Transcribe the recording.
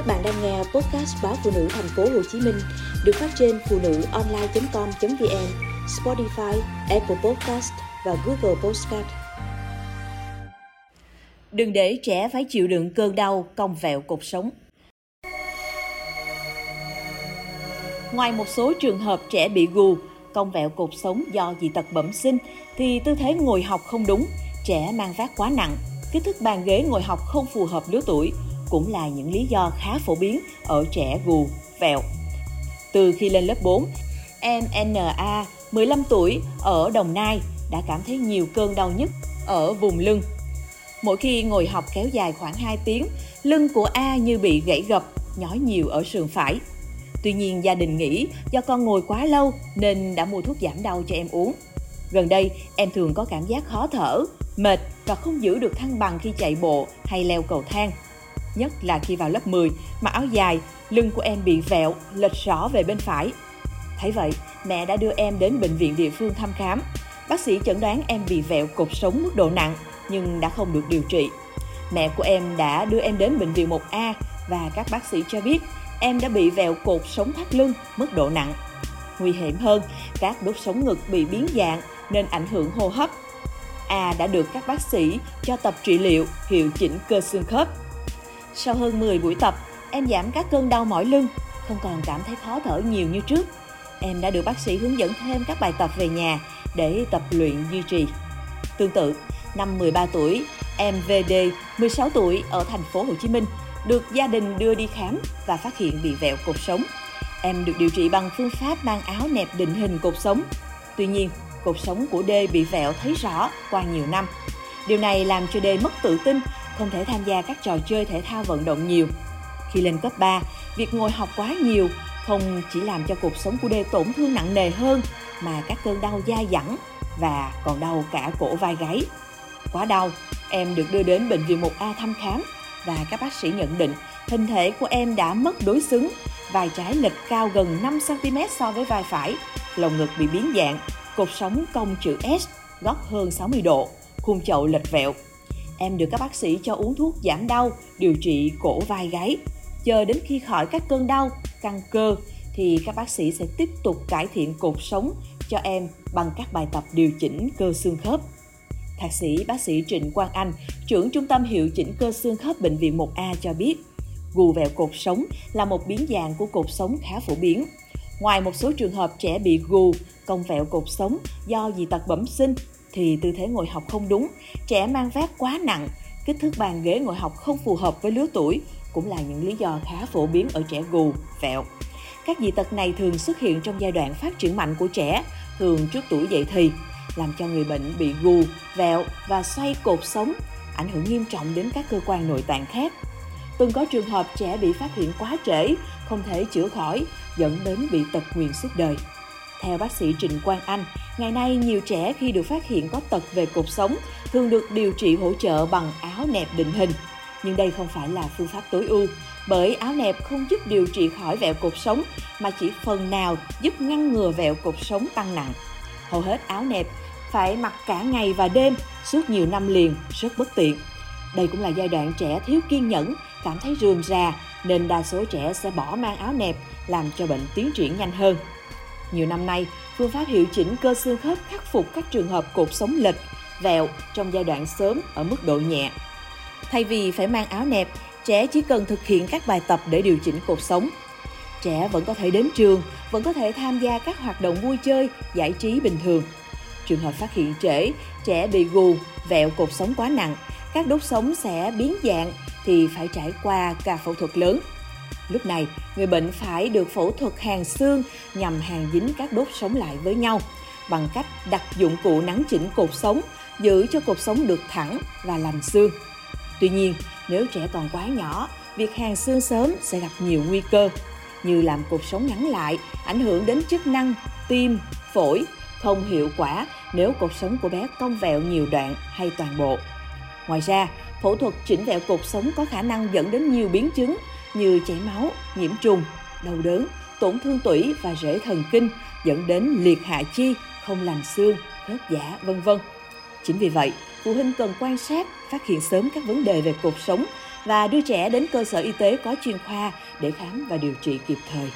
Các bạn đang nghe podcast báo phụ nữ thành phố Hồ Chí Minh được phát trên phụ nữ online.com.vn, Spotify, Apple Podcast và Google Podcast. Đừng để trẻ phải chịu đựng cơn đau cong vẹo cuộc sống. Ngoài một số trường hợp trẻ bị gù, cong vẹo cột sống do dị tật bẩm sinh thì tư thế ngồi học không đúng, trẻ mang vác quá nặng, kích thước bàn ghế ngồi học không phù hợp lứa tuổi cũng là những lý do khá phổ biến ở trẻ gù, vẹo. Từ khi lên lớp 4, em NA 15 tuổi ở Đồng Nai đã cảm thấy nhiều cơn đau nhức ở vùng lưng. Mỗi khi ngồi học kéo dài khoảng 2 tiếng, lưng của A như bị gãy gập, nhói nhiều ở sườn phải. Tuy nhiên gia đình nghĩ do con ngồi quá lâu nên đã mua thuốc giảm đau cho em uống. Gần đây, em thường có cảm giác khó thở, mệt và không giữ được thăng bằng khi chạy bộ hay leo cầu thang. Nhất là khi vào lớp 10, mặc áo dài, lưng của em bị vẹo, lệch rõ về bên phải. Thấy vậy, mẹ đã đưa em đến bệnh viện địa phương thăm khám. Bác sĩ chẩn đoán em bị vẹo cột sống mức độ nặng nhưng đã không được điều trị. Mẹ của em đã đưa em đến bệnh viện 1A và các bác sĩ cho biết em đã bị vẹo cột sống thắt lưng mức độ nặng. Nguy hiểm hơn, các đốt sống ngực bị biến dạng nên ảnh hưởng hô hấp. A đã được các bác sĩ cho tập trị liệu hiệu chỉnh cơ xương khớp. Sau hơn 10 buổi tập, em giảm các cơn đau mỏi lưng, không còn cảm thấy khó thở nhiều như trước. Em đã được bác sĩ hướng dẫn thêm các bài tập về nhà để tập luyện duy trì. Tương tự, năm 13 tuổi, em VD 16 tuổi ở thành phố Hồ Chí Minh được gia đình đưa đi khám và phát hiện bị vẹo cột sống. Em được điều trị bằng phương pháp mang áo nẹp định hình cột sống. Tuy nhiên, cột sống của D bị vẹo thấy rõ qua nhiều năm. Điều này làm cho D mất tự tin, không thể tham gia các trò chơi thể thao vận động nhiều. Khi lên cấp 3, việc ngồi học quá nhiều không chỉ làm cho cuộc sống của đê tổn thương nặng nề hơn mà các cơn đau dai dẳng và còn đau cả cổ vai gáy. Quá đau, em được đưa đến bệnh viện 1A thăm khám và các bác sĩ nhận định hình thể của em đã mất đối xứng, vai trái lệch cao gần 5 cm so với vai phải, lồng ngực bị biến dạng, cột sống cong chữ S, góc hơn 60 độ, khung chậu lệch vẹo. Em được các bác sĩ cho uống thuốc giảm đau, điều trị cổ vai gáy. Chờ đến khi khỏi các cơn đau, căng cơ thì các bác sĩ sẽ tiếp tục cải thiện cột sống cho em bằng các bài tập điều chỉnh cơ xương khớp. Thạc sĩ bác sĩ Trịnh Quang Anh, trưởng Trung tâm Hiệu chỉnh cơ xương khớp Bệnh viện 1A cho biết, gù vẹo cột sống là một biến dạng của cột sống khá phổ biến. Ngoài một số trường hợp trẻ bị gù, cong vẹo cột sống do dị tật bẩm sinh, thì tư thế ngồi học không đúng, trẻ mang vác quá nặng, kích thước bàn ghế ngồi học không phù hợp với lứa tuổi cũng là những lý do khá phổ biến ở trẻ gù, vẹo. Các dị tật này thường xuất hiện trong giai đoạn phát triển mạnh của trẻ, thường trước tuổi dậy thì, làm cho người bệnh bị gù, vẹo và xoay cột sống, ảnh hưởng nghiêm trọng đến các cơ quan nội tạng khác. Từng có trường hợp trẻ bị phát hiện quá trễ, không thể chữa khỏi, dẫn đến bị tật nguyền suốt đời. Theo bác sĩ Trịnh Quang Anh, ngày nay nhiều trẻ khi được phát hiện có tật về cột sống thường được điều trị hỗ trợ bằng áo nẹp định hình. Nhưng đây không phải là phương pháp tối ưu, bởi áo nẹp không giúp điều trị khỏi vẹo cột sống mà chỉ phần nào giúp ngăn ngừa vẹo cột sống tăng nặng. Hầu hết áo nẹp phải mặc cả ngày và đêm suốt nhiều năm liền rất bất tiện. Đây cũng là giai đoạn trẻ thiếu kiên nhẫn, cảm thấy rườm rà nên đa số trẻ sẽ bỏ mang áo nẹp làm cho bệnh tiến triển nhanh hơn. Nhiều năm nay, phương pháp hiệu chỉnh cơ xương khớp khắc phục các trường hợp cột sống lệch, vẹo trong giai đoạn sớm ở mức độ nhẹ. Thay vì phải mang áo nẹp, trẻ chỉ cần thực hiện các bài tập để điều chỉnh cột sống. Trẻ vẫn có thể đến trường, vẫn có thể tham gia các hoạt động vui chơi, giải trí bình thường. Trường hợp phát hiện trễ, trẻ bị gù, vẹo cột sống quá nặng, các đốt sống sẽ biến dạng thì phải trải qua ca phẫu thuật lớn. Lúc này, người bệnh phải được phẫu thuật hàng xương nhằm hàng dính các đốt sống lại với nhau bằng cách đặt dụng cụ nắn chỉnh cột sống, giữ cho cột sống được thẳng và lành xương. Tuy nhiên, nếu trẻ còn quá nhỏ, việc hàng xương sớm sẽ gặp nhiều nguy cơ như làm cột sống ngắn lại, ảnh hưởng đến chức năng tim, phổi, không hiệu quả nếu cột sống của bé cong vẹo nhiều đoạn hay toàn bộ. Ngoài ra, phẫu thuật chỉnh vẹo cột sống có khả năng dẫn đến nhiều biến chứng như chảy máu, nhiễm trùng, đau đớn, tổn thương tủy và rễ thần kinh dẫn đến liệt hạ chi, không lành xương, khớp giả, vân vân. Chính vì vậy, phụ huynh cần quan sát, phát hiện sớm các vấn đề về cuộc sống và đưa trẻ đến cơ sở y tế có chuyên khoa để khám và điều trị kịp thời.